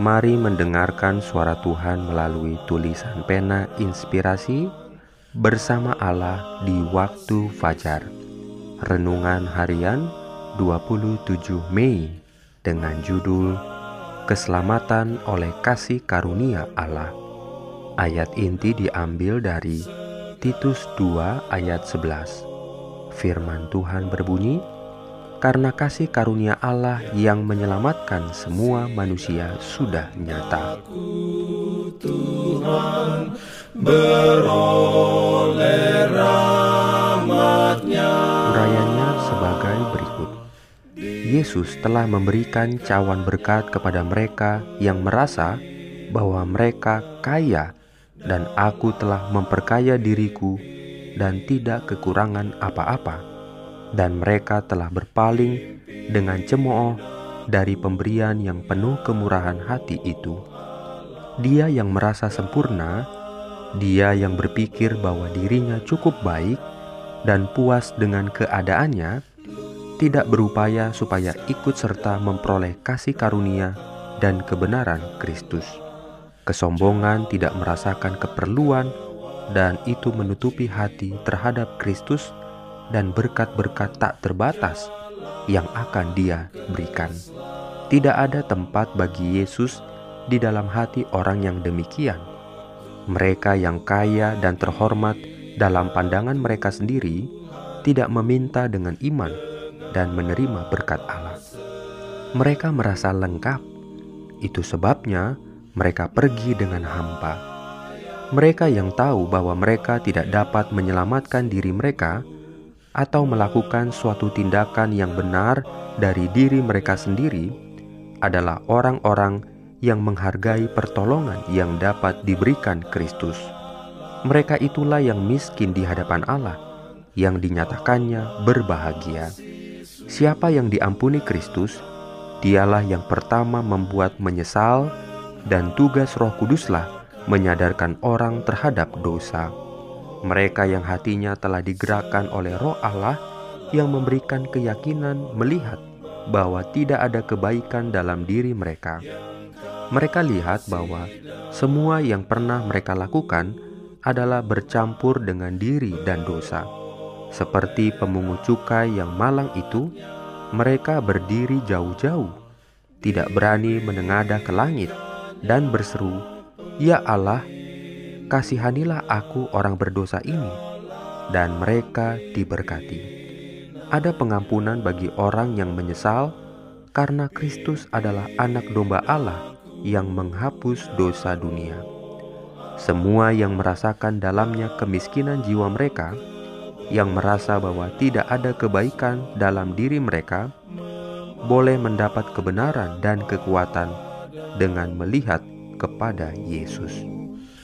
Mari mendengarkan suara Tuhan melalui tulisan pena inspirasi bersama Allah di waktu fajar. Renungan harian 27 Mei dengan judul Keselamatan oleh kasih karunia Allah. Ayat inti diambil dari Titus 2 ayat 11. Firman Tuhan berbunyi, karena kasih karunia Allah yang menyelamatkan semua manusia sudah nyata. Tuhan beroleh sebagai berikut. Yesus telah memberikan cawan berkat kepada mereka yang merasa bahwa mereka kaya dan aku telah memperkaya diriku dan tidak kekurangan apa-apa dan mereka telah berpaling dengan cemooh dari pemberian yang penuh kemurahan hati itu. Dia yang merasa sempurna, dia yang berpikir bahwa dirinya cukup baik dan puas dengan keadaannya, tidak berupaya supaya ikut serta memperoleh kasih karunia dan kebenaran Kristus. Kesombongan tidak merasakan keperluan, dan itu menutupi hati terhadap Kristus dan berkat-berkat tak terbatas yang akan Dia berikan. Tidak ada tempat bagi Yesus di dalam hati orang yang demikian. Mereka yang kaya dan terhormat dalam pandangan mereka sendiri tidak meminta dengan iman dan menerima berkat Allah. Mereka merasa lengkap, itu sebabnya mereka pergi dengan hampa. Mereka yang tahu bahwa mereka tidak dapat menyelamatkan diri mereka atau melakukan suatu tindakan yang benar dari diri mereka sendiri adalah orang-orang yang menghargai pertolongan yang dapat diberikan Kristus. Mereka itulah yang miskin di hadapan Allah, yang dinyatakannya berbahagia. Siapa yang diampuni Kristus, dialah yang pertama membuat menyesal, dan tugas Roh Kuduslah menyadarkan orang terhadap dosa mereka yang hatinya telah digerakkan oleh Roh Allah yang memberikan keyakinan melihat bahwa tidak ada kebaikan dalam diri mereka. Mereka lihat bahwa semua yang pernah mereka lakukan adalah bercampur dengan diri dan dosa. Seperti pemungut cukai yang malang itu, mereka berdiri jauh-jauh, tidak berani menengadah ke langit, dan berseru, "Ya Allah, kasihanilah aku orang berdosa ini, dan mereka diberkati. Ada pengampunan bagi orang yang menyesal, karena Kristus adalah anak domba Allah yang menghapus dosa dunia. Semua yang merasakan dalamnya kemiskinan jiwa mereka, yang merasa bahwa tidak ada kebaikan dalam diri mereka, boleh mendapat kebenaran dan kekuatan dengan melihat kepada Yesus.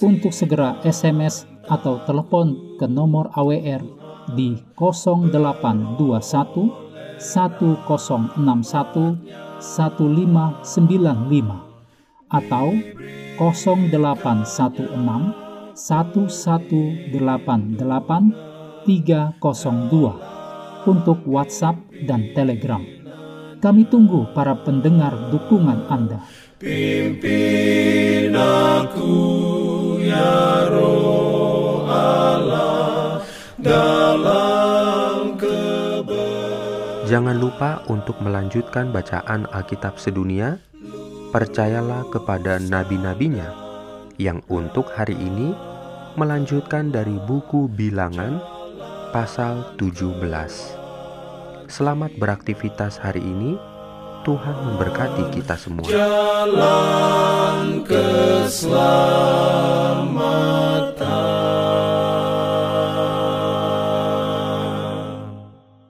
untuk segera SMS atau telepon ke nomor AWR di 0821 1061 1595 atau 0816 1188 302 untuk WhatsApp dan Telegram. Kami tunggu para pendengar dukungan Anda. Pimpin aku Jangan lupa untuk melanjutkan bacaan Alkitab sedunia. percayalah kepada nabi-nabinya yang untuk hari ini melanjutkan dari buku bilangan pasal 17. Selamat beraktivitas hari ini. Tuhan memberkati kita semua. Jalan.